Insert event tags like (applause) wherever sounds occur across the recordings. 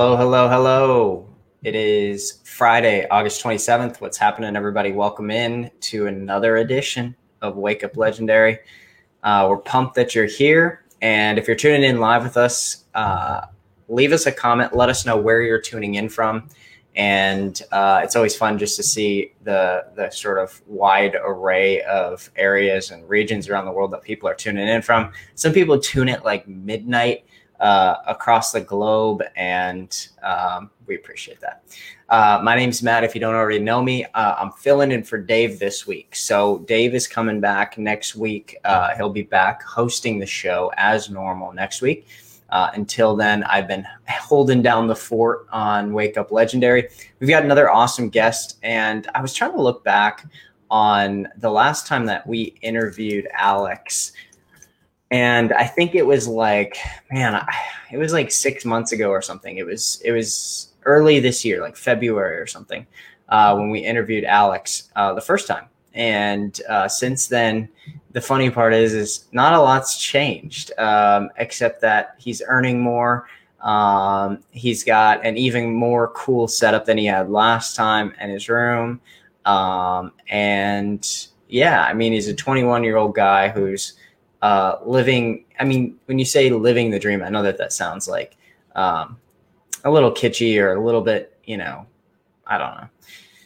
Hello, hello, hello. It is Friday, August 27th. What's happening, everybody? Welcome in to another edition of Wake Up Legendary. Uh, we're pumped that you're here. And if you're tuning in live with us, uh, leave us a comment. Let us know where you're tuning in from. And uh, it's always fun just to see the, the sort of wide array of areas and regions around the world that people are tuning in from. Some people tune it like midnight uh, across the globe, and um, we appreciate that. Uh, my name's Matt. If you don't already know me, uh, I'm filling in for Dave this week. So Dave is coming back next week. Uh, he'll be back hosting the show as normal next week. Uh, until then, I've been holding down the fort on Wake Up Legendary. We've got another awesome guest, and I was trying to look back on the last time that we interviewed Alex and I think it was like, man, it was like six months ago or something. It was it was early this year, like February or something, uh, when we interviewed Alex uh, the first time. And uh, since then, the funny part is, is not a lot's changed, um, except that he's earning more. Um, he's got an even more cool setup than he had last time in his room. Um, and yeah, I mean, he's a 21 year old guy who's uh, living. I mean, when you say living the dream, I know that that sounds like um, a little kitschy or a little bit, you know, I don't know.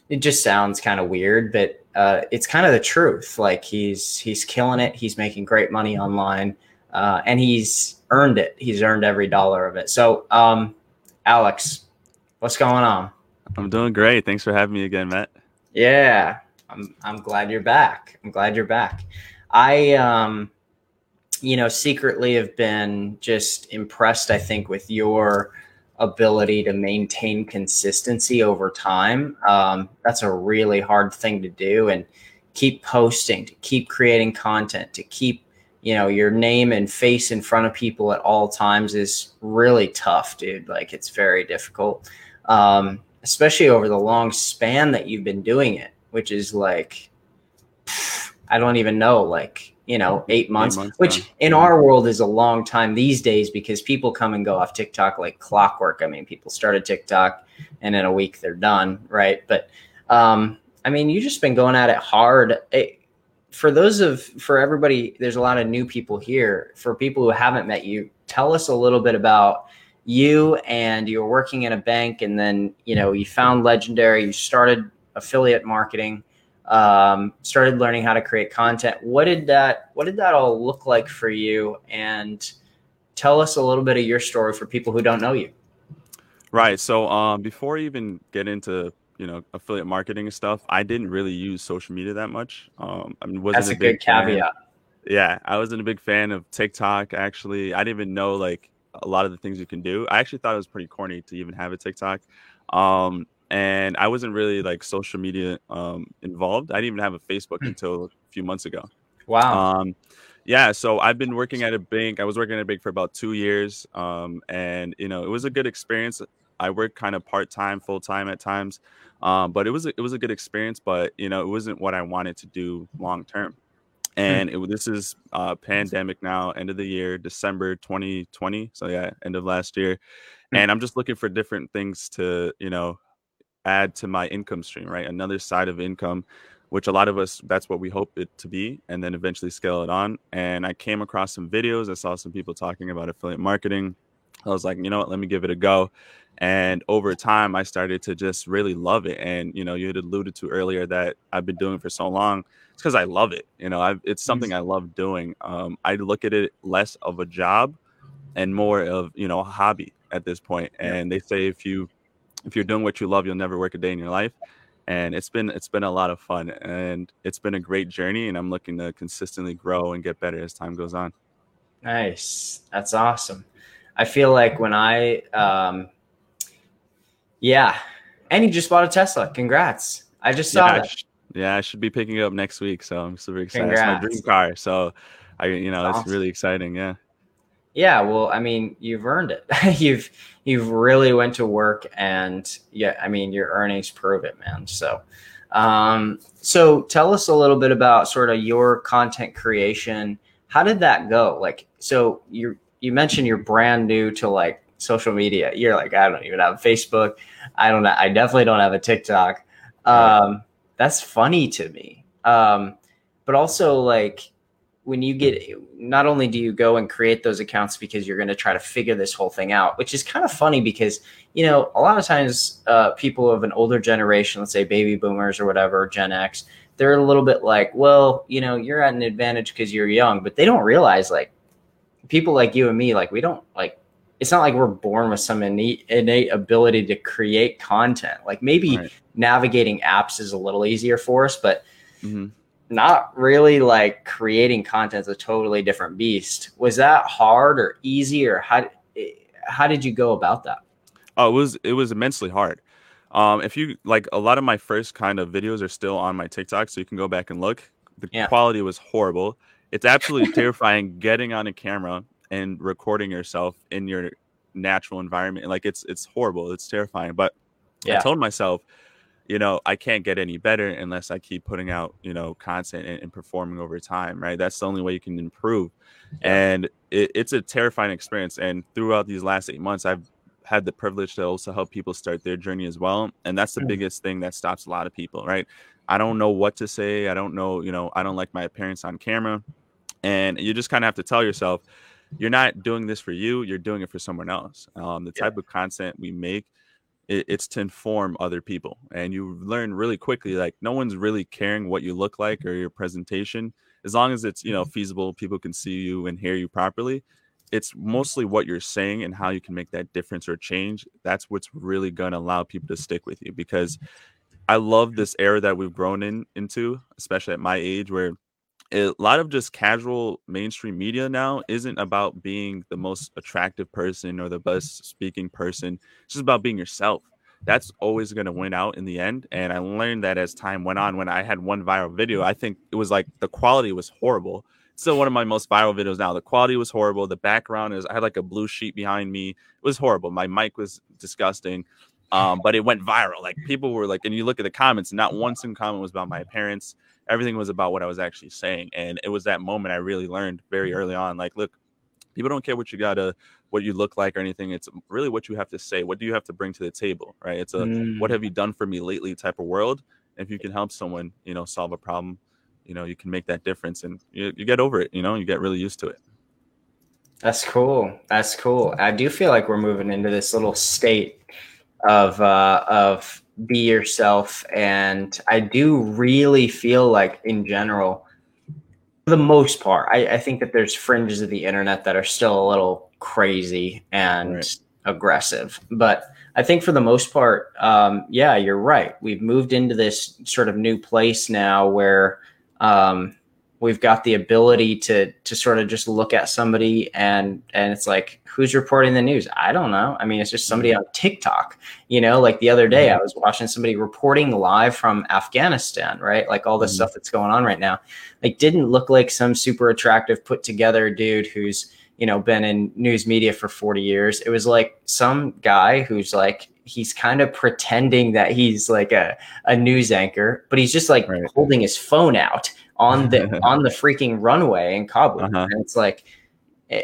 It just sounds kind of weird, but uh, it's kind of the truth. Like he's he's killing it. He's making great money online, uh, and he's earned it. He's earned every dollar of it. So, um, Alex, what's going on? I'm doing great. Thanks for having me again, Matt. Yeah, I'm I'm glad you're back. I'm glad you're back. I um you know, secretly have been just impressed, I think, with your ability to maintain consistency over time. Um, that's a really hard thing to do and keep posting, to keep creating content, to keep, you know, your name and face in front of people at all times is really tough, dude. Like it's very difficult. Um, especially over the long span that you've been doing it, which is like, (sighs) I don't even know, like you know, eight months, eight months which in our world is a long time these days because people come and go off TikTok like clockwork. I mean, people started TikTok and in a week they're done, right? But um, I mean, you just been going at it hard. It, for those of for everybody, there's a lot of new people here. For people who haven't met you, tell us a little bit about you and you were working in a bank and then you know you found legendary you started affiliate marketing um, started learning how to create content. What did that What did that all look like for you? And tell us a little bit of your story for people who don't know you. Right. So um, before you even get into you know affiliate marketing and stuff, I didn't really use social media that much. Um, I mean, wasn't That's a, a good caveat. Fan. Yeah, I wasn't a big fan of TikTok. Actually, I didn't even know like a lot of the things you can do. I actually thought it was pretty corny to even have a TikTok. Um, and I wasn't really like social media um, involved. I didn't even have a Facebook hmm. until a few months ago. Wow. Um, yeah, so I've been working at a bank. I was working at a bank for about two years, um, and you know it was a good experience. I worked kind of part time, full time at times, um, but it was a, it was a good experience. But you know it wasn't what I wanted to do long term. Hmm. And it, this is uh, pandemic now, end of the year, December 2020. So yeah, end of last year, hmm. and I'm just looking for different things to you know add to my income stream, right? Another side of income, which a lot of us, that's what we hope it to be, and then eventually scale it on. And I came across some videos. I saw some people talking about affiliate marketing. I was like, you know what, let me give it a go. And over time, I started to just really love it. And, you know, you had alluded to earlier that I've been doing for so long. It's because I love it. You know, I've, it's something I love doing. Um, I look at it less of a job and more of, you know, a hobby at this point. And they say if you if you're doing what you love, you'll never work a day in your life. And it's been it's been a lot of fun and it's been a great journey and I'm looking to consistently grow and get better as time goes on. Nice. That's awesome. I feel like when I um yeah. And you just bought a Tesla. Congrats. I just saw yeah, that. I sh- yeah, I should be picking it up next week, so I'm super excited. Congrats. It's my dream car. So I you know, it's really exciting, yeah. Yeah, well, I mean, you've earned it. (laughs) you've you've really went to work, and yeah, I mean, your earnings prove it, man. So, um, so tell us a little bit about sort of your content creation. How did that go? Like, so you you mentioned you're brand new to like social media. You're like, I don't even have Facebook. I don't. I definitely don't have a TikTok. Um, that's funny to me. Um, but also like when you get not only do you go and create those accounts because you're going to try to figure this whole thing out which is kind of funny because you know a lot of times uh, people of an older generation let's say baby boomers or whatever gen x they're a little bit like well you know you're at an advantage because you're young but they don't realize like people like you and me like we don't like it's not like we're born with some innate, innate ability to create content. Like maybe right. navigating apps is a little easier for us but mm-hmm not really like creating content is a totally different beast. Was that hard or easy or how how did you go about that? Oh, it was it was immensely hard. Um, if you like a lot of my first kind of videos are still on my TikTok, so you can go back and look. The yeah. quality was horrible. It's absolutely (laughs) terrifying getting on a camera and recording yourself in your natural environment. Like it's it's horrible. It's terrifying. But yeah. I told myself you know, I can't get any better unless I keep putting out, you know, content and, and performing over time, right? That's the only way you can improve. Yeah. And it, it's a terrifying experience. And throughout these last eight months, I've had the privilege to also help people start their journey as well. And that's the mm-hmm. biggest thing that stops a lot of people, right? I don't know what to say. I don't know, you know, I don't like my appearance on camera. And you just kind of have to tell yourself, you're not doing this for you, you're doing it for someone else. Um, the type of content we make it, it's to inform other people and you learn really quickly like no one's really caring what you look like or your presentation. As long as it's you know mm-hmm. feasible people can see you and hear you properly it's mostly what you're saying and how you can make that difference or change that's what's really going to allow people to stick with you because i love this era that we've grown in into especially at my age where a lot of just casual mainstream media now isn't about being the most attractive person or the mm-hmm. best speaking person. It's just about being yourself. That's always going to win out in the end. And I learned that as time went mm-hmm. on. When I had one viral video, mm-hmm. I think it was like the quality was horrible. It's still one of my most viral videos now. The quality was horrible. The background is I had like a blue sheet behind me. It was horrible. My mic was disgusting. Um, but it went viral. Like people were like, and you look at the comments, not one single comment was about my appearance everything was about what I was actually saying. And it was that moment I really learned very early on. Like, look, people don't care what you gotta what you look like or anything. It's really what you have to say. What do you have to bring to the table? Right. It's a mm. what have you done for me lately type of world. if you can help someone, you know, solve a problem, you know, you can make that difference and you, you get over it, you know, you get really used to it. That's cool. That's cool. I do feel like we're moving into this little state of uh of be yourself. And I do really feel like, in general, for the most part, I, I think that there's fringes of the internet that are still a little crazy and right. aggressive. But I think for the most part, um, yeah, you're right. We've moved into this sort of new place now where um, we've got the ability to to sort of just look at somebody and and it's like who's reporting the news? I don't know. I mean it's just somebody mm-hmm. on tiktok. You know like the other day i was watching somebody reporting live from afghanistan right? Like all this mm-hmm. stuff that's going on right now. Like didn't look like some super attractive put together dude who's you know been in news media for 40 years. It was like some guy who's like he's kind of pretending that he's like a, a news anchor but he's just like right. holding his phone out on the (laughs) on the freaking runway in Kabul. Uh-huh. And it's like eh,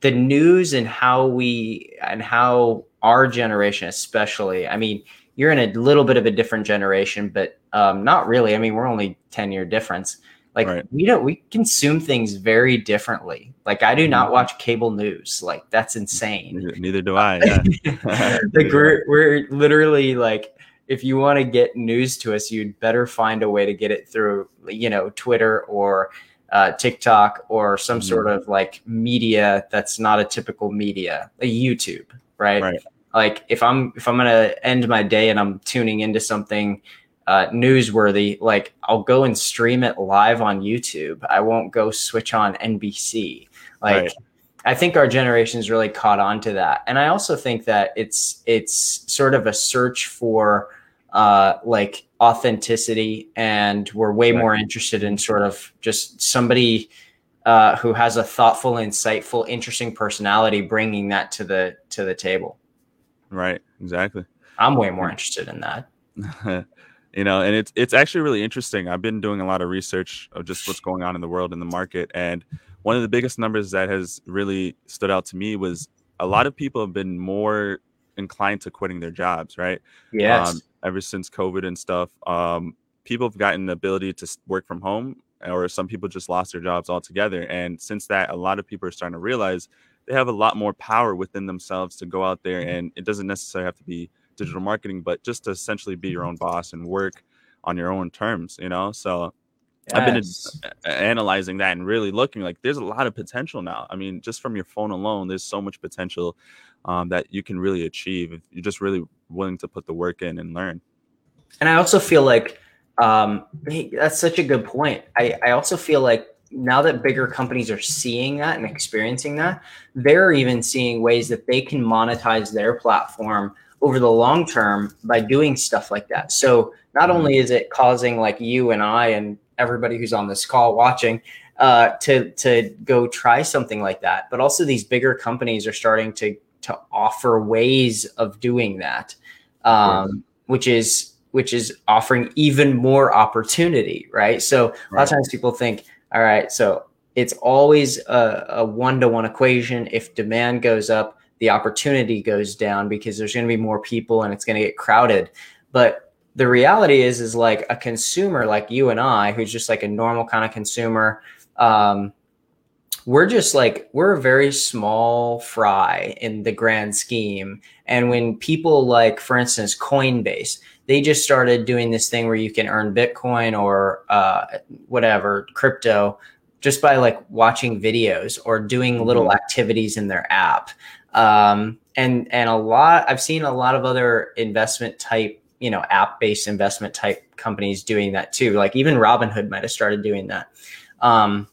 the news and how we and how our generation, especially. I mean, you're in a little bit of a different generation, but um, not really. I mean, we're only ten year difference. Like right. we don't we consume things very differently. Like I do mm-hmm. not watch cable news. Like that's insane. Neither do I. Yeah. (laughs) like we're we're literally like if you want to get news to us, you'd better find a way to get it through, you know, Twitter or uh, TikTok or some mm-hmm. sort of like media that's not a typical media, a YouTube, right? right? Like if I'm if I'm gonna end my day and I'm tuning into something uh, newsworthy, like I'll go and stream it live on YouTube. I won't go switch on NBC. Like right. I think our generation's really caught on to that, and I also think that it's it's sort of a search for uh, like authenticity, and we're way right. more interested in sort of just somebody uh, who has a thoughtful, insightful, interesting personality, bringing that to the to the table. Right. Exactly. I'm way more interested in that. (laughs) you know, and it's it's actually really interesting. I've been doing a lot of research of just what's going on in the world in the market, and one of the biggest numbers that has really stood out to me was a lot of people have been more inclined to quitting their jobs, right? Yes. Um, ever since COVID and stuff, um, people have gotten the ability to work from home, or some people just lost their jobs altogether. And since that, a lot of people are starting to realize they have a lot more power within themselves to go out there, mm-hmm. and it doesn't necessarily have to be digital marketing, but just to essentially be your own boss and work on your own terms, you know? So yes. I've been analyzing that and really looking like there's a lot of potential now. I mean, just from your phone alone, there's so much potential um, that you can really achieve if you're just really willing to put the work in and learn. And I also feel like um, that's such a good point. I, I also feel like now that bigger companies are seeing that and experiencing that, they're even seeing ways that they can monetize their platform over the long term by doing stuff like that. So not only is it causing like you and I and everybody who's on this call watching uh, to to go try something like that, but also these bigger companies are starting to to offer ways of doing that, um, which is which is offering even more opportunity, right? So a lot of times people think, all right, so it's always a one to one equation. If demand goes up, the opportunity goes down because there's going to be more people and it's going to get crowded. But the reality is, is like a consumer like you and I, who's just like a normal kind of consumer, um, we're just like we're a very small fry in the grand scheme. And when people like, for instance, Coinbase, they just started doing this thing where you can earn Bitcoin or uh, whatever crypto just by like watching videos or doing little mm-hmm. activities in their app. Um, and and a lot I've seen a lot of other investment type, you know, app based investment type companies doing that too. Like even Robinhood might have started doing that. Um,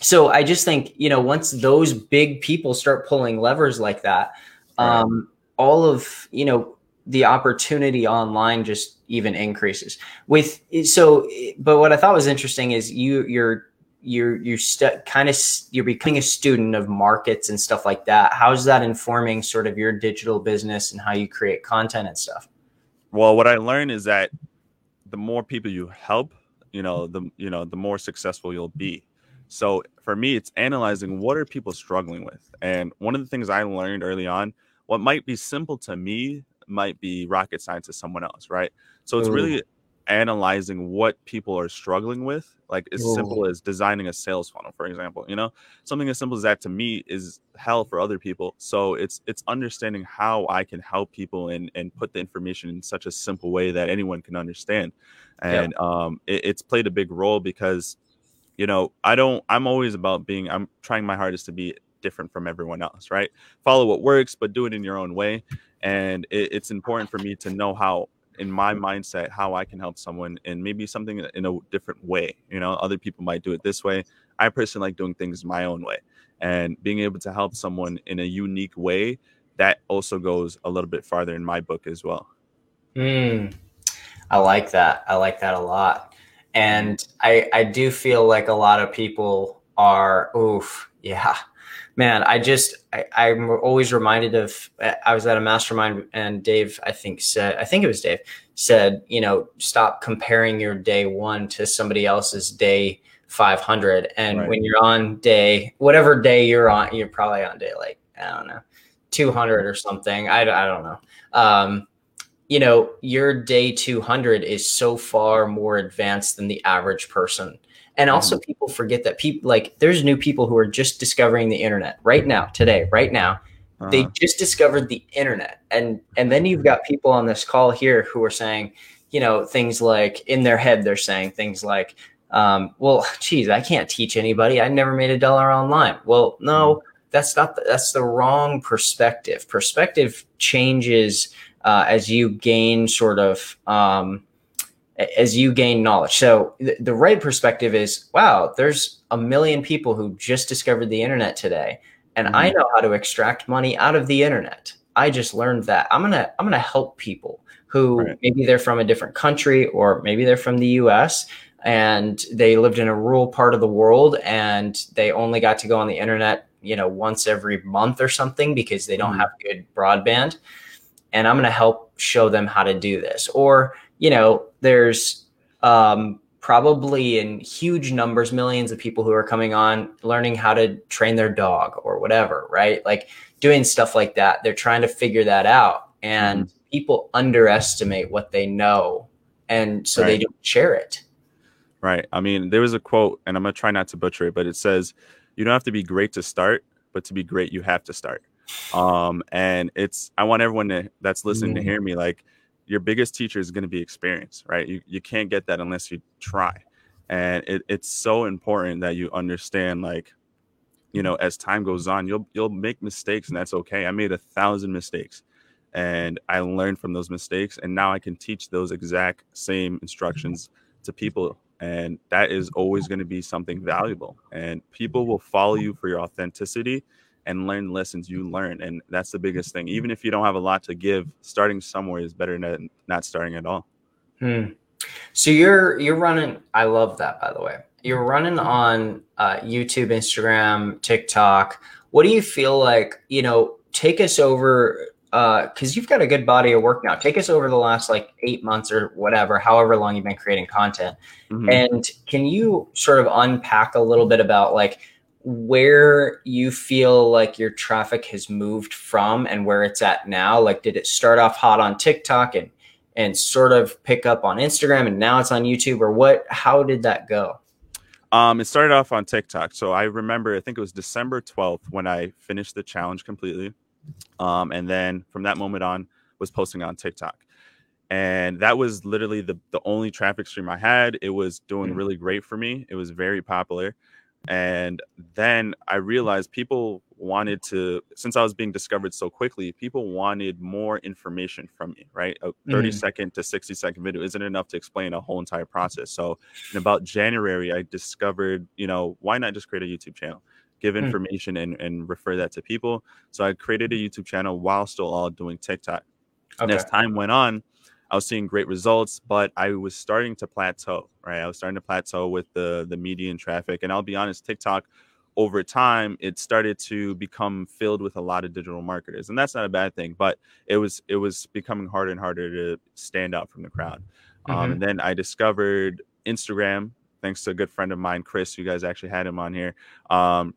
so I just think you know once those big people start pulling levers like that, um, all of you know the opportunity online just even increases. With so but what i thought was interesting is you you're you're you're st- kind of you're becoming a student of markets and stuff like that. How's that informing sort of your digital business and how you create content and stuff? Well what i learned is that the more people you help you know the you know the more successful you'll be so for me it's analyzing what are people struggling with and one of the things i learned early on what might be simple to me might be rocket science to someone else, right? So it's Ooh. really analyzing what people are struggling with, like as Ooh. simple as designing a sales funnel, for example. You know, something as simple as that to me is hell for other people. So it's it's understanding how I can help people and and put the information in such a simple way that anyone can understand. And yeah. um, it, it's played a big role because you know i don't i'm always about being i'm trying my hardest to be different from everyone else right? Follow what works but do it in your own way and it, it's important for me to know how in my mindset how i can help someone and maybe something in a different way you know? Other people might do it this way. I personally like doing things my own way and being able to help someone in a unique way that also goes a little bit farther in my book as well. Mm, i like that. I like that a lot and i i do feel like a lot of people are oof yeah. Man, I just I, I'm always reminded of I was at a mastermind and Dave I think said I think it was Dave said you know stop comparing your day one to somebody else's day 500 and right. when you're on day whatever day you're on you're probably on day like I don't know 200 or something. I, I don't know. Um, you know your day 200 is so far more advanced than the average person and also, mm-hmm. people forget that people like there's new people who are just discovering the internet right now, today, right now. Uh-huh. They just discovered the internet, and and then you've got people on this call here who are saying, you know, things like in their head they're saying things like, um, "Well, geez, I can't teach anybody. I never made a dollar online." Well, no, mm-hmm. that's not the, that's the wrong perspective. Perspective changes uh, as you gain sort of um, as you gain knowledge. So th- the right perspective is, wow, there's a million people who just discovered the internet today, and mm-hmm. I know how to extract money out of the internet. I just learned that. I'm gonna I'm gonna help people who right. maybe they're from a different country or maybe they're from the U.S. and they lived in a rural part of the world and they only got to go on the internet, you know, once every month or something because they don't mm-hmm. have good broadband. And I'm gonna help show them how to do this. Or you know, there's um, probably in huge numbers, millions of people who are coming on learning how to train their dog or whatever, right? Like doing stuff like that. They're trying to figure that out. And mm-hmm. people underestimate what they know. And so right. they don't share it. Right. I mean, there was a quote, and I'm going to try not to butcher it, but it says, You don't have to be great to start, but to be great, you have to start. Um, and it's, I want everyone to, that's listening mm-hmm. to hear me like, your biggest teacher is going to be experience, right? You, you can't get that unless you try. And it, it's so important that you understand, like, you know, as time goes on, you'll you'll make mistakes, and that's okay. I made a thousand mistakes, and I learned from those mistakes, and now I can teach those exact same instructions to people, and that is always going to be something valuable. And people will follow you for your authenticity and learn lessons you learn, and that's the biggest thing. Even if you don't have a lot to give, starting somewhere is better than not starting at all. Hmm. So you're you're running. I love that, by the way you're running on uh, YouTube, Instagram, TikTok. What do you feel like? You know, take us over because uh, you've got a good body of work now. Take us over the last like eight months or whatever, however long you've been creating content, mm-hmm. and can you sort of unpack a little bit about like where you feel like your traffic has moved from and where it's at now? Like, did it start off hot on TikTok and and sort of pick up on Instagram and now it's on YouTube, or what? How did that go? Um, it started off on TikTok. So I remember, I think it was December 12th when I finished the challenge completely. Um, and then from that moment on, was posting on TikTok. And that was literally the, the only traffic stream I had. It was doing mm-hmm. really great for me. It was very popular. And then I realized people wanted to, since I was being discovered so quickly, people wanted more information from me, right? A 30 mm. second to 60 second video isn't enough to explain a whole entire process. So in about January, I discovered, you know, why not just create a YouTube channel? Give mm. information mm. and, and refer that to people. So I created a YouTube channel while still all doing TikTok. Okay. And as time went on, I was seeing great results, but I was starting to plateau, right? I was starting to plateau with the the median traffic. And I'll be honest, TikTok over time it started to become filled with a lot of digital marketers. And that's not a bad thing, but it was it was becoming harder and harder to stand out from the crowd. Um, mm-hmm. Um, and then I discovered Instagram, thanks to a good friend of mine, Chris. You guys actually had him on here. Um,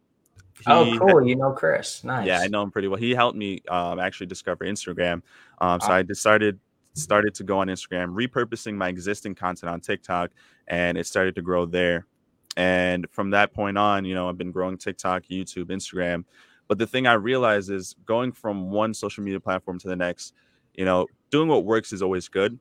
oh, cool! Had, you know Chris, nice. Yeah, I know him pretty well. He helped me um, actually discover Instagram. Um, so I decided started to go on Instagram, repurposing my existing content on TikTok, and it started to grow there. And from that point on, you know, I've been growing TikTok, YouTube, Instagram. But the thing I realized is going from one social media platform to the next, you know, doing what works is always good.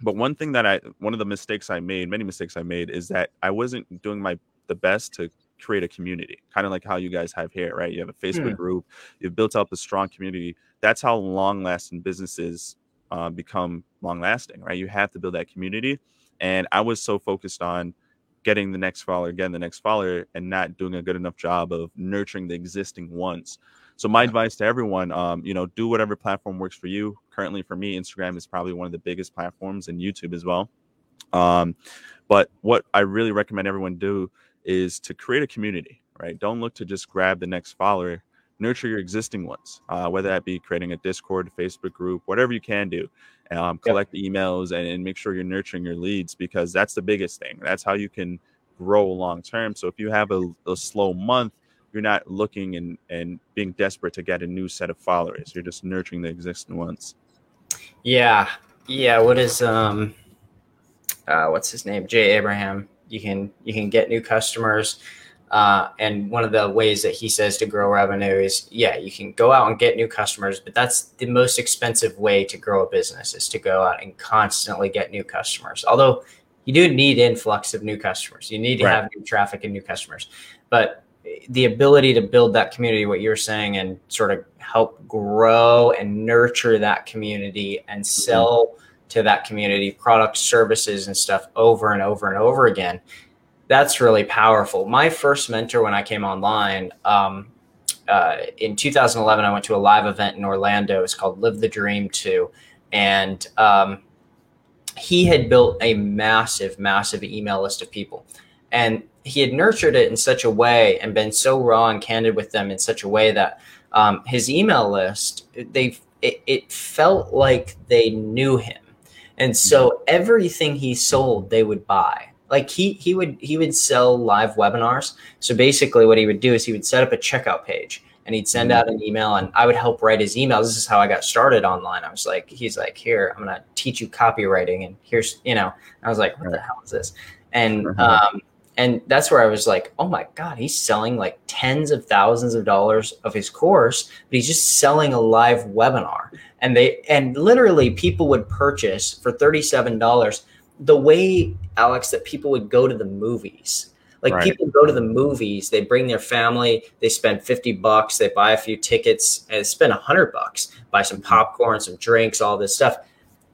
But one thing that I, one of the mistakes I made, many mistakes I made, is that I wasn't doing my the best to create a community, kind of like how you guys have here, right? You have a Facebook hmm. group, you've built up a strong community. That's how long lasting businesses uh, become long lasting, right? You have to build that community. And I was so focused on getting the next follower, again, the next follower, and not doing a good enough job of nurturing the existing ones. So my yeah. advice to everyone, um, you know, do whatever platform works for you. Currently, for me, Instagram is probably one of the biggest platforms, and YouTube as well. Um, but what I really recommend everyone do is to create a community, right? Don't look to just grab the next follower nurture your existing ones, uh, whether that be creating a Discord, Facebook group, whatever you can do. Um, collect yep. emails and, and, make sure you're nurturing your leads because that's the biggest thing. That's how you can grow long term. So if you have a, a slow month, you're not looking and, and being desperate to get a new set of followers. You're just nurturing the existing ones. Yeah. Yeah. What is, um, uh, what's his name? Jay Abraham. You can, you can get new customers uh, and one of the ways that he says to grow revenue is, yeah, you can go out and get new customers, but that's the most expensive way to grow a business is to go out and constantly get new customers. Although you do need influx of new customers, you need to right. have new traffic and new customers, but the ability to build that community, what you're saying, and sort of help grow and nurture that community and mm-hmm. sell mm-hmm. to that community products, services, and stuff over and over and over again that's really powerful. My first mentor when I came online um, uh, in 2011, I went to a live event in Orlando. It's called Live the Dream 2. And um, he had built a massive, massive email list of people. And he had nurtured it in such a way and been so raw and candid with them in such a way that um, his email list, they it, it felt like they knew him. And so everything he sold, they would buy like he he would he would sell live webinars. So basically, what he would do is he would set up a checkout page, and he'd send out an email and I would help write his emails. This is how I got started online. I was like, he's like, here, I'm gonna teach you copywriting, and here's, you know, I was like, what the hell is this? And um, and that's where I was like, oh my god, he's selling like tens of thousands of dollars of his course, but he's just selling a live webinar. And they and literally people would purchase for thirty seven dollars the way Alex that people would go to the movies like right. people go to the movies, they bring their family, they spend 50 bucks, they buy a few tickets and spend 100 bucks, buy some popcorn, some drinks, all this stuff.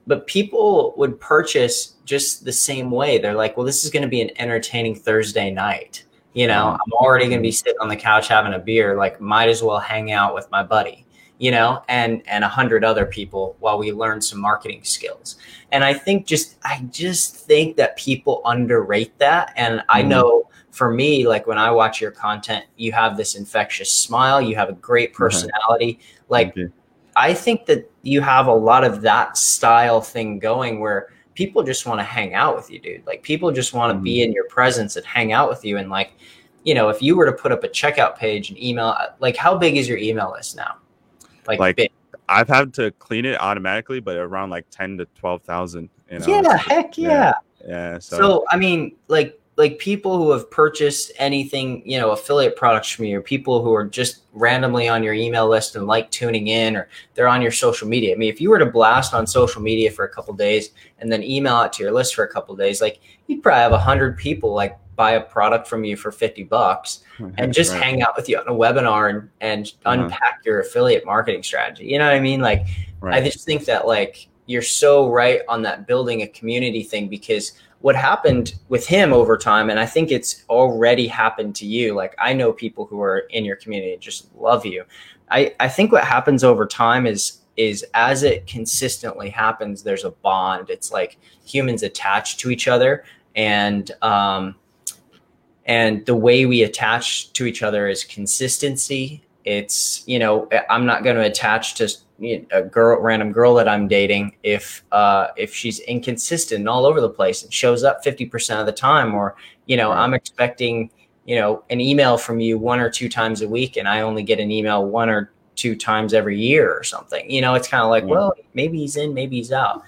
But people would purchase just the same way. They're like, well, this is going to be an entertaining Thursday night. You know, mm-hmm. I'm already going to be sitting on the couch having a beer. Like, might as well hang out with my buddy you know, and and a hundred other people while we learn some marketing skills. And I think just I just think that people underrate that. And I mm-hmm. know for me, like when I watch your content, you have this infectious smile, you have a great mm-hmm. personality. Like I think that you have a lot of that style thing going where people just want to hang out with you, dude. Like people just want to mm-hmm. be in your presence and hang out with you. And like, you know, if you were to put up a checkout page and email, like how big is your email list now? Like, like big. I've had to clean it automatically, but around like 10 to 12,000. You know? Yeah, heck yeah. Yeah. yeah so. so, I mean, like like people who have purchased anything, you know, affiliate products from you, or people who are just randomly on your email list and like tuning in, or they're on your social media. I mean, if you were to blast on social media for a couple days and then email it to your list for a couple days, like you'd probably have a hundred people like buy a product from you for 50 bucks mm-hmm. and just right. hang out with you on a webinar and, and mm-hmm. unpack your affiliate marketing strategy. You know what I mean? Like, right. I just think that like you're so right on that building a community thing because what happened with him over time, and I think it's already happened to you. Like I know people who are in your community just love you. I, I think what happens over time is is as it consistently happens, there's a bond. It's like humans attached to each other, and um, and the way we attach to each other is consistency. It's you know I'm not going to attach to a girl, random girl that I'm dating, if uh, if she's inconsistent and all over the place and shows up 50% of the time, or you know, right. I'm expecting you know an email from you one or two times a week, and I only get an email one or two times every year or something. You know, it's kind of like, yeah. well, maybe he's in, maybe he's out.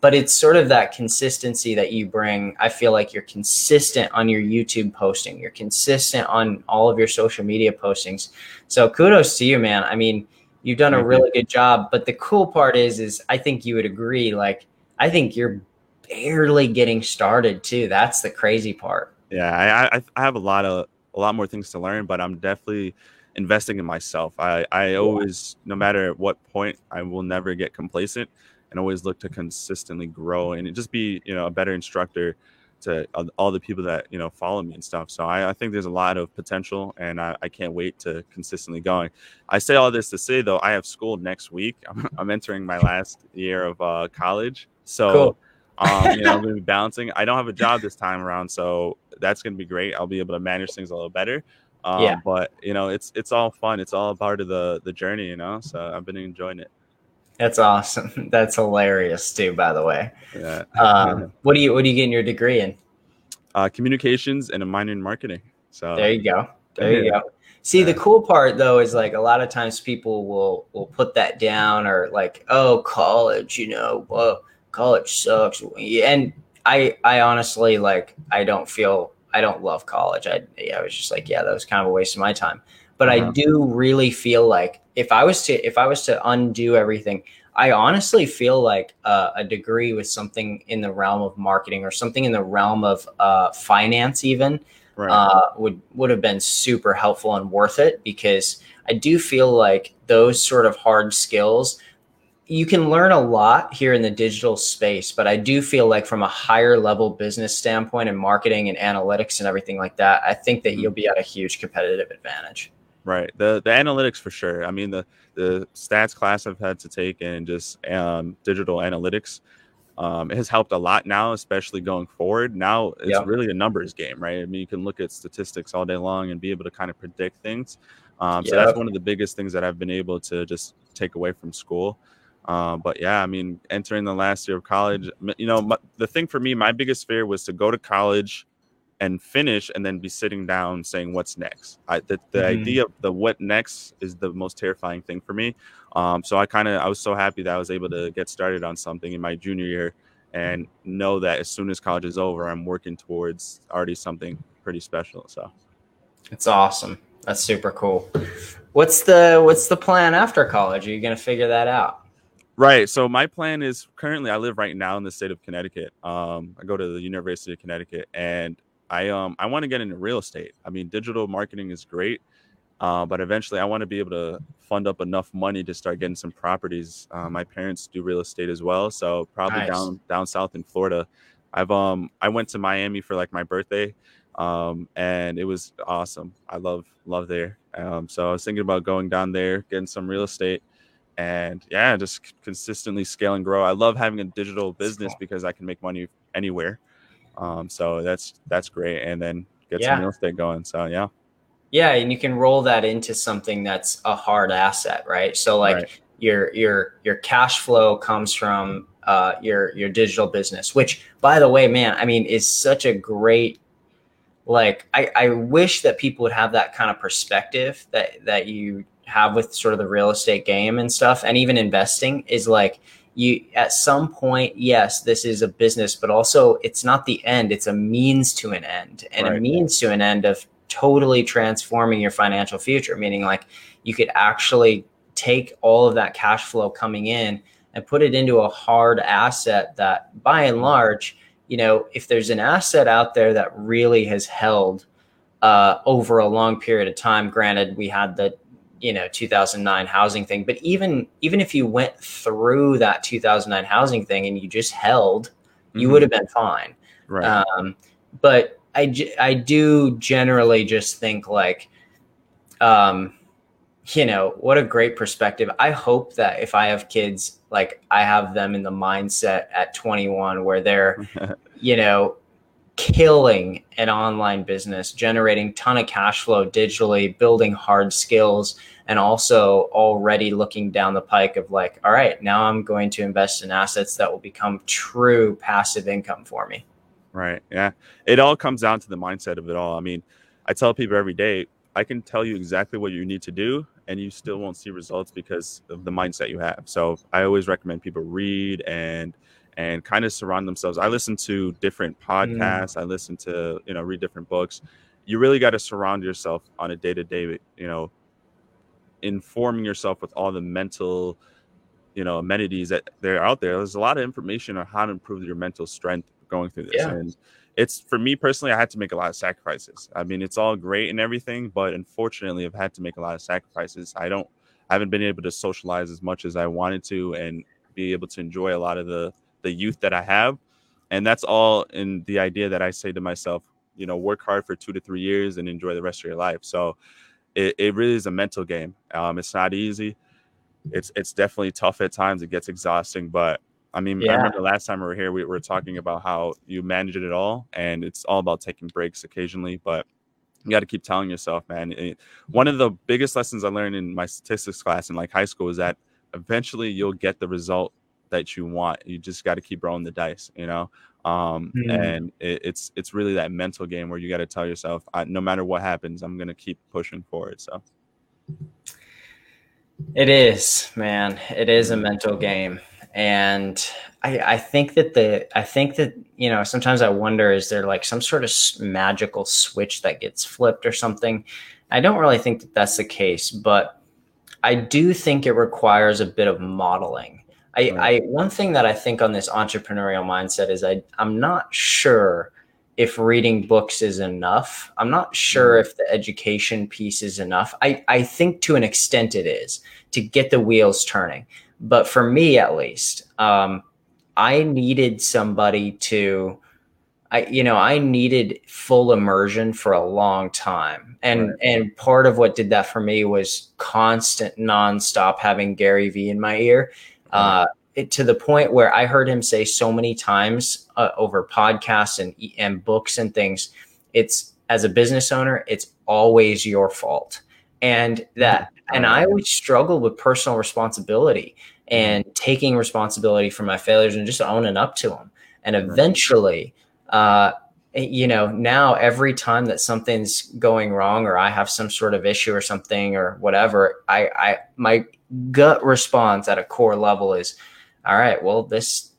But it's sort of that consistency that you bring. I feel like you're consistent on your YouTube posting. You're consistent on all of your social media postings. So kudos to you, man. I mean, You've done a really good job. But the cool part is, is I think you would agree. Like, I think you're barely getting started too. That's the crazy part. Yeah, I, I have a lot of a lot more things to learn, but I'm definitely investing in myself. I I always, no matter at what point, I will never get complacent and always look to consistently grow and just be you know a better instructor to all the people that you know follow me and stuff. So I, I think there's a lot of potential, and I, I, can't wait to consistently going. I say all this to say though, I have school next week. I'm, (laughs) I'm entering my last year of uh, college, so cool. um, you know I'm going (laughs) to be balancing. I don't have a job this time around, so that's going to be great. I'll be able to manage things a little better. Um, yeah. But you know, it's it's all fun. It's all part of the the journey, you know. So I've been enjoying it. That's awesome. (laughs) That's hilarious too, by the way. Yeah. Um, what do you what do you get your degree in? Uh, communications and a minor in marketing. So there you go. There yeah. you go. See, the cool part though is like a lot of times people will will put that down or like, oh, college, you know, well, college sucks. And I I honestly like I don't feel I don't love college. I I was just like, yeah, that was kind of a waste of my time. But uh-huh. I do really feel like if I was to if I was to undo everything, I honestly feel like uh, a degree with something in the realm of marketing or something in the realm of uh, finance even right. uh, would would have been super helpful and worth it because I do feel like those sort of hard skills you can learn a lot here in the digital space, but I do feel like from a higher level business standpoint and marketing and analytics and everything like that, I think that mm-hmm. you'll be at a huge competitive advantage. Right. The the analytics for sure. I mean the the stats class I've had to take and just um, digital analytics. Um, it has helped a lot now, especially going forward. Now it's yep. really a numbers game, right? I mean, you can look at statistics all day long and be able to kind of predict things. Um, yep. So that's one of the biggest things that I've been able to just take away from school. Um, but yeah, I mean, entering the last year of college, you know, my, the thing for me, my biggest fear was to go to college, and finish and then be sitting down saying what's next. I, the the Mhm. idea of the what next is the most terrifying thing for me. Um, so I kind of I was so happy that I was able to get started on something in my junior year and know that as soon as college is over, I'm working towards already something pretty special. So It's awesome. That's super cool. What's the what's the plan after college? Are you gonna figure that out? Right. So my plan is currently I live right now in the state of Connecticut. Um, I go to the University of Connecticut, and I um I want to get into real estate. I mean, digital marketing is great, uh, but eventually I want to be able to fund up enough money to start getting some properties. Uh, my parents do real estate as well, so probably Nice. down down south in Florida. I've um I went to Miami for like my birthday, um, and it was awesome. I love love there. Um, so I was thinking about going down there, getting some real estate and yeah, just consistently scale and grow. I love having a digital business cool. because I can make money anywhere. Um, so that's that's great, and then get Yeah. some real estate going. So yeah, Yeah, and you can roll that into something that's a hard asset, right? So like Right. your your your cash flow comes from uh, your your digital business, which by the way, man, I mean, is such a great like I, I wish that people would have that kind of perspective that that you have with sort of the real estate game and stuff and even investing is like you at some point yes this is a business but also it's not the end it's a means to an end. And a means to an end of totally transforming your financial future meaning like you could actually take all of that cash flow coming in and put it into a hard asset that by and large you know if there's an asset out there that really has held uh, over a long period of time granted we had the you know 2009 housing thing but even even if you went through that 2009 housing thing and you just held you Mhm. would have been fine right, um, but I, I do generally just think like, um, you know, what a great perspective. I hope that if I have kids, like I have them in the mindset at 21 where they're, (laughs) you know, killing an online business, generating ton of cash flow digitally, building hard skills, and also already looking down the pike of like, all right, now I'm going to invest in assets that will become true passive income for me. right, yeah. It all comes down to the mindset of it all. I mean, I tell people every day, I can tell you exactly what you need to do, and you still won't see results because of the mindset you have. So I always recommend people read and and kind of surround themselves. I listen to different mm. podcasts. I listen to you know read different books. You really got to surround yourself on a day to day, you know, informing yourself with all the mental, you know, amenities that they're out there. There's a lot of information on how to improve your mental strength going through this, Yeah. and it's for me personally. I had to make a lot of sacrifices. I mean, it's all great and everything, but unfortunately, I've had to make a lot of sacrifices. I don't, I haven't been able to socialize as much as I wanted to, and be able to enjoy a lot of the the youth that I have, and that's all in the idea that I say to myself, you know, work hard for two to three years and enjoy the rest of your life. So it, it really is a mental game. Um, it's not easy. It's it's definitely tough at times. It gets exhausting, but I mean, I Yeah. remember last time we were here, we were talking about how you manage it all, and it's all about taking breaks occasionally. But you got to keep telling yourself, man. it- one of the biggest lessons I learned in my statistics class in like high school is that eventually you'll get the result that you want. You just got to keep rolling the dice, you know. Um, Hmm. and it, it's it's really that mental game where you got to tell yourself, I, no matter what happens, I'm gonna keep pushing forward. So. It is, man. It is a mental game. And I, I think that the, I think that, you know, sometimes I wonder, is there like some sort of magical switch that gets flipped or something? I don't really think that that's the case, but I do think it requires a bit of modeling. I, Right. I one thing that I think on this entrepreneurial mindset is I, I'm not sure if reading books is enough. I'm not sure if the education piece is enough. I, I think to an extent it is to get the wheels turning. But for me, at least, um, I needed somebody to, I you know, I needed full immersion for a long time, and Right. and part of what did that for me was constant, nonstop having Gary Vee in my ear. Uh, it, to the point where I heard him say so many times uh, over podcasts and and books and things, it's as a business owner, it's always your fault, and that (laughs) and I always struggled with personal responsibility and taking responsibility for my failures and just owning up to them. And eventually, uh, you know, now every time that something's going wrong or I have some sort of issue or something or whatever, I, I, my gut response at a core level is, all right, well, this,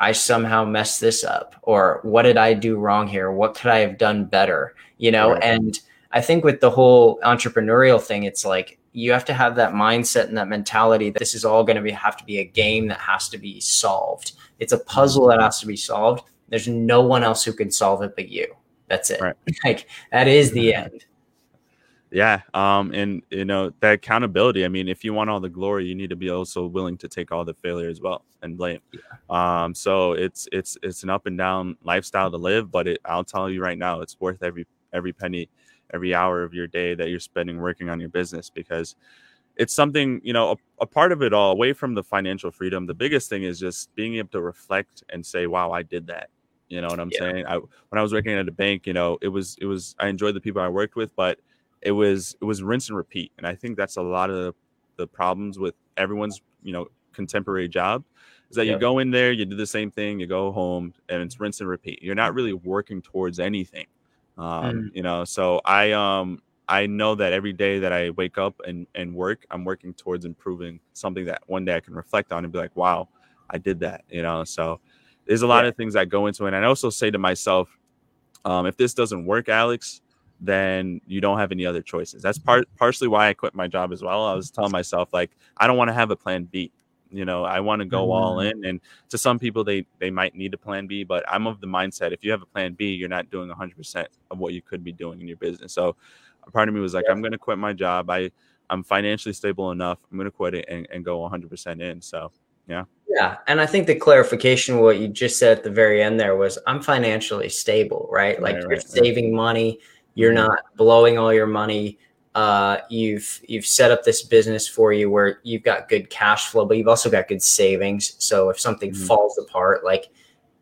I somehow messed this up or what did I do wrong here? What could I have done better? You know, right. and I think with the whole entrepreneurial thing, it's like you have to have that mindset and that mentality that this is all going to be have to be a game that has to be solved. It's a puzzle that has to be solved. There's no one else who can solve it but you. That's it. Right. (laughs) Like that is the end. Yeah. Um, and you know, that accountability. I mean, if you want all the glory, you need to be also willing to take all the failure as well and blame. Yeah. Um, so it's it's it's an up and down lifestyle to live, but it, I'll tell you right now, it's worth every every penny every hour of your day that you're spending working on your business because it's something you know a, a, part of it all away from the financial freedom the biggest thing is just being able to reflect and say wow i did that you know what i'm yeah. saying I, when i was working at a bank you know it was it was i enjoyed the people i worked with but it was it was rinse and repeat and i think that's a lot of the, problems with everyone's you know contemporary job is that yeah. you go in there you do the same thing you go home and it's rinse and repeat you're not really working towards anything um, mm. You know, so I um I know that every day that I wake up and and work, I'm working towards improving something that one day I can reflect on and be like, wow, I did that. You know, so there's a lot yeah. of things that go into it. And I also say to myself, um, if this doesn't work, Alex, then you don't have any other choices. That's part partially why I quit my job as well. I was telling myself like I don't want to have a plan B you know i want to go mm-hmm. all in and to some people they they might need a plan b but i'm of the mindset if you have a plan b you're not doing 100% of what you could be doing in your business so a part of me was like yeah. i'm going to quit my job i i'm financially stable enough i'm going to quit it and, and go 100% in so yeah yeah and i think the clarification what you just said at the very end there was i'm financially stable right like right, you're right, saving right. money you're mm-hmm. not blowing all your money uh, you've you've set up this business for you where you've got good cash flow, but you've also got good savings. So if something mm-hmm. falls apart, like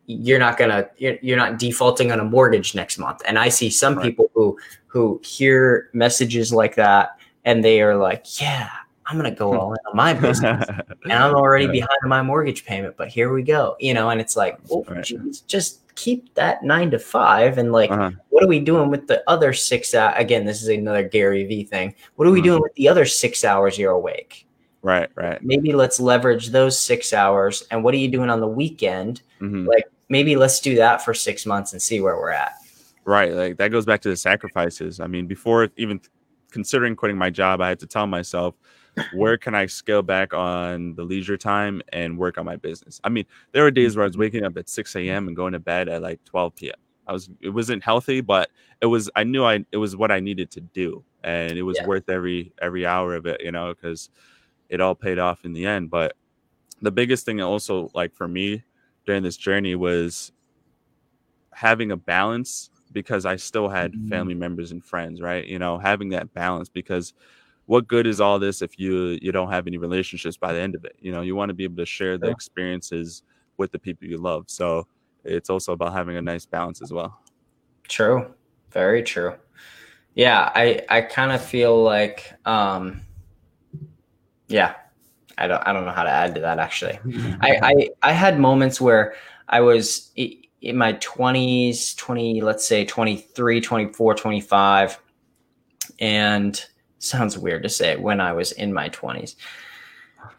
you're not gonna you're, you're, not defaulting on a mortgage next month. And I see some right. people who who hear messages like that and they are like, yeah. I'm gonna go all in on my (laughs) business, and I'm already yeah. behind my mortgage payment. But here we go, you know. And it's like, oh, right. geez, just keep that nine to five and like uh-huh. what are we doing with the other six uh, again this is another gary vee thing what are we uh-huh. doing with the other six hours you're awake right right maybe let's leverage those six hours and what are you doing on the weekend mm-hmm. like maybe let's do that for six months and see where we're at right like that goes back to the sacrifices i mean before even considering quitting my job i had to tell myself where can I scale back on the leisure time and work on my business? I mean, there were days where I was waking up at 6 a.m. and going to bed at like 12 p.m. I was it wasn't healthy, but it was I knew I it was what I needed to do, and it was yeah. worth every every hour of it, you know, because it all paid off in the end. But the biggest thing also like for me during this journey was having a balance because I still had mm-hmm. family members and friends, right? You know, having that balance because what good is all this if you you don't have any relationships by the end of it? You know you want to be able to share the experiences with the people you love so it's also about having a nice balance as well. True. Very true. Yeah i i kind of feel like um yeah i don't i don't know how to add to that actually. (laughs) I, I i had moments where i was in my 20s 20 let's say 23 24 25 and sounds weird to say when I was in my 20s.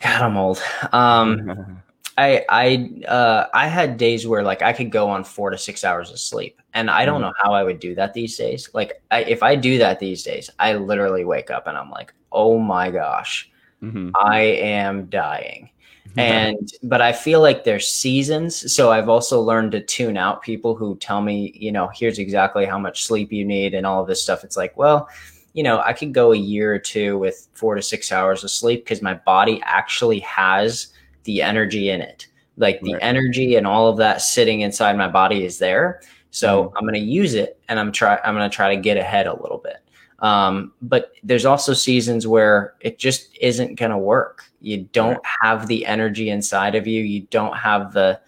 God, I'm old. Um, (laughs) I I uh, I had days where like I could go on four to six hours of sleep, and I don't mm-hmm. know how I would do that these days. Like I, if I do that these days, I literally wake up and I'm like, oh my gosh, mm-hmm. I am dying. (laughs) And but I feel like there's seasons, so I've also learned to tune out people who tell me, you know, here's exactly how much sleep you need and all of this stuff. It's like, well, you know, I could go a year or two with four to six hours of sleep because my body actually has the energy in it. Like the right. energy and all of that sitting inside my body is there. So mm-hmm. I'm going to use it and I'm try I'm going to try to get ahead a little bit. Um, but there's also seasons where it just isn't going to work. You don't right. have the energy inside of you. You don't have the,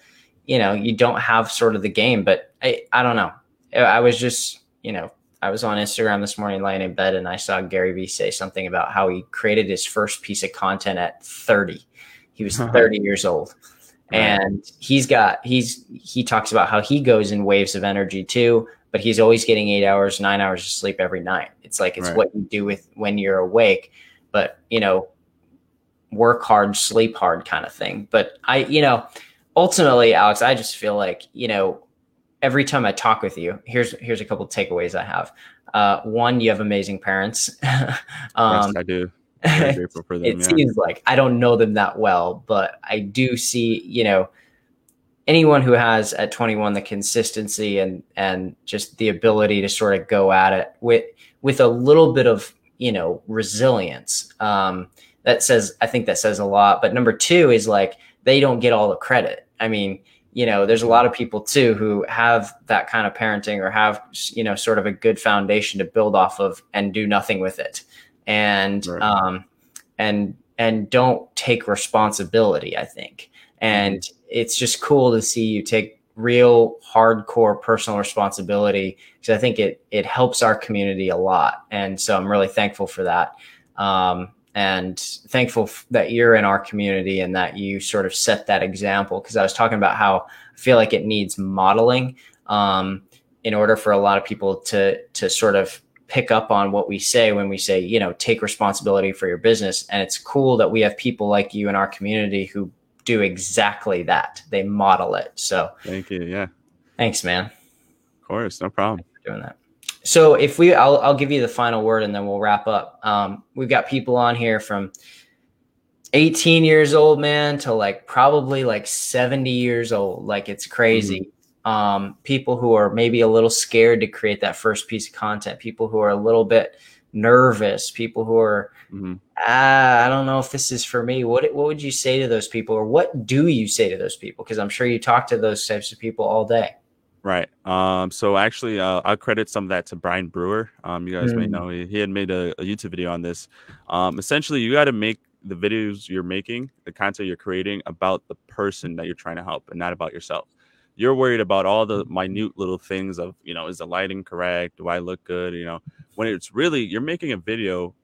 you know, you don't have sort of the game. But I, I don't know. I was just, you know, I was on Instagram this morning laying in bed and I saw Gary Vee say something about how he created his first piece of content at 30. He was uh-huh. 30 years old. And he's got he's he talks about how he goes in waves of energy too, but he's always getting eight hours, nine hours of sleep every night. It's like it's right. what you do with when you're awake, but you know, work hard, sleep hard kind of thing. But I, you know, ultimately, Alex, I just feel like, you know, every time I talk with you, here's here's a couple takeaways I have. Uh, one, you have amazing parents. (laughs) um, yes, I do. (laughs) Grateful for them, it yeah. seems like I don't know them that well, but I do see, you know, anyone who has at 21 the consistency and and just the ability to sort of go at it with with a little bit of you know resilience. Um, that says I think that says a lot. But number two is like they don't get all the credit. I mean, you know, there's a lot of people too who have that kind of parenting or have, you know, sort of a good foundation to build off of and do nothing with it. And, right. um, and, and don't take responsibility, I think. And mm-hmm. it's just cool to see you take real hardcore personal responsibility because I think it, it helps our community a lot. And so I'm really thankful for that. Um, and thankful f- that you're in our community and that you sort of set that example because i was talking about how i feel like it needs modeling um, in order for a lot of people to to sort of pick up on what we say when we say you know take responsibility for your business. And it's cool that we have people like you in our community who do exactly that. They model it. So thank you. Yeah. Thanks man. Of course. No problem. Doing that so if we, I'll, I'll give you the final word and then we'll wrap up. Um, we've got people on here from 18 years old, man, to like probably like 70 years old. Like it's crazy. Mm-hmm. Um, people who are maybe a little scared to create that first piece of content, people who are a little bit nervous, people who are, mm-hmm. ah, I don't know if this is for me. What, what would you say to those people or what do you say to those people? Cause I'm sure you talk to those types of people all day. Right. Um, so actually, uh, I'll credit some of that to Brian Brewer. Um, you guys mm. may know he, he, had made a, a, YouTube video on this. Um, essentially, you got to make the videos you're making, the content you're creating, about the person that you're trying to help, and not about yourself. You're worried about all the minute little things of, you know, is the lighting correct? Do I look good? You know, when it's really you're making a video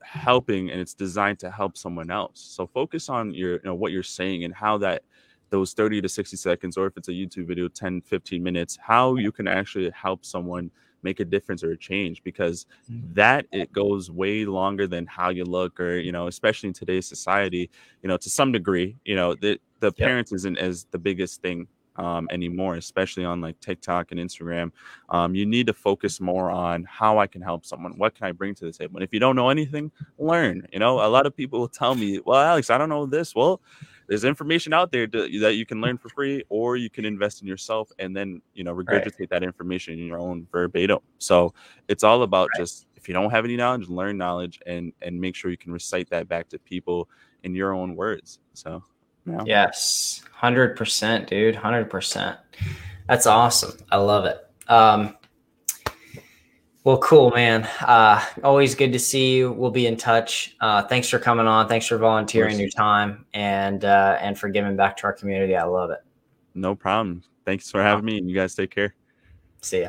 helping, and it's designed to help someone else. So focus on your, you know, what you're saying and how that those 30 to 60 seconds, or if it's a YouTube video, 10, 15 minutes, how you can actually help someone make a difference or a change because mm-hmm. that it goes way longer than how you look or you know especially in today's society you know to some degree you know the the yep. parents isn't as the biggest thing um, anymore especially on like tiktok and instagram um, you need to focus more on how i can help someone what can i bring to the table and if you don't know anything learn you know a lot of people will tell me well alex i don't know this well there's information out there to, that you can learn for free or you can invest in yourself and then you know regurgitate right. that information in your own verbatim. So it's all about right. just if you don't have any knowledge learn knowledge and and make sure you can recite that back to people in your own words. So yeah. yes. 100% dude. 100% that's awesome. I love it. Um well, cool, man. Uh, always good to see you. We'll be in touch. Uh, thanks for coming on. Thanks for volunteering your time and uh, and for giving back to our community. I love it. No problem. Thanks for having me. And you guys take care. See ya.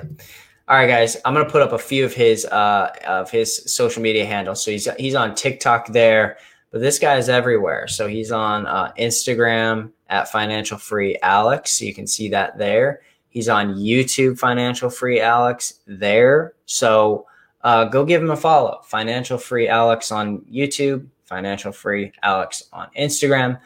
All right, guys. I'm gonna put up a few of his uh, of his social media handles. So he's he's on TikTok there, but this guy is everywhere. So he's on uh, Instagram at Financial Free Alex. So you can see that there. He's on YouTube, Financial Free Alex there. So uh, go give him a follow. Financial Free Alex on YouTube, Financial Free Alex on Instagram,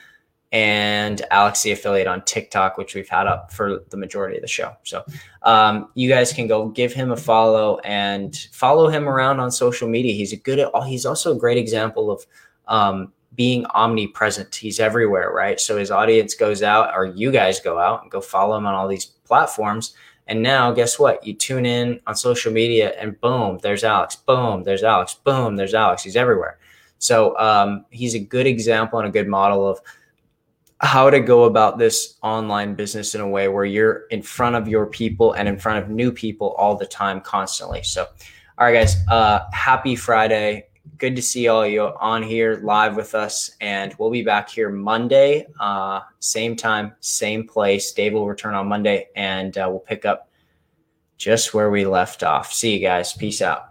and Alex the affiliate on TikTok, which we've had up for the majority of the show. So um, you guys can go give him a follow and follow him around on social media. He's a good. He's also a great example of um, being omnipresent. He's everywhere, right? So his audience goes out, or you guys go out and go follow him on all these platforms. And now, guess what? You tune in on social media, and boom, there's Alex. Boom, there's Alex. Boom, there's Alex. He's everywhere. So um, he's a good example and a good model of how to go about this online business in a way where you're in front of your people and in front of new people all the time, constantly. So, all right, guys, uh, happy Friday good to see all you on here live with us. And we'll be back here Monday, uh, same time, same place. Dave will return on Monday and uh, we'll pick up just where we left off. See you guys. Peace out.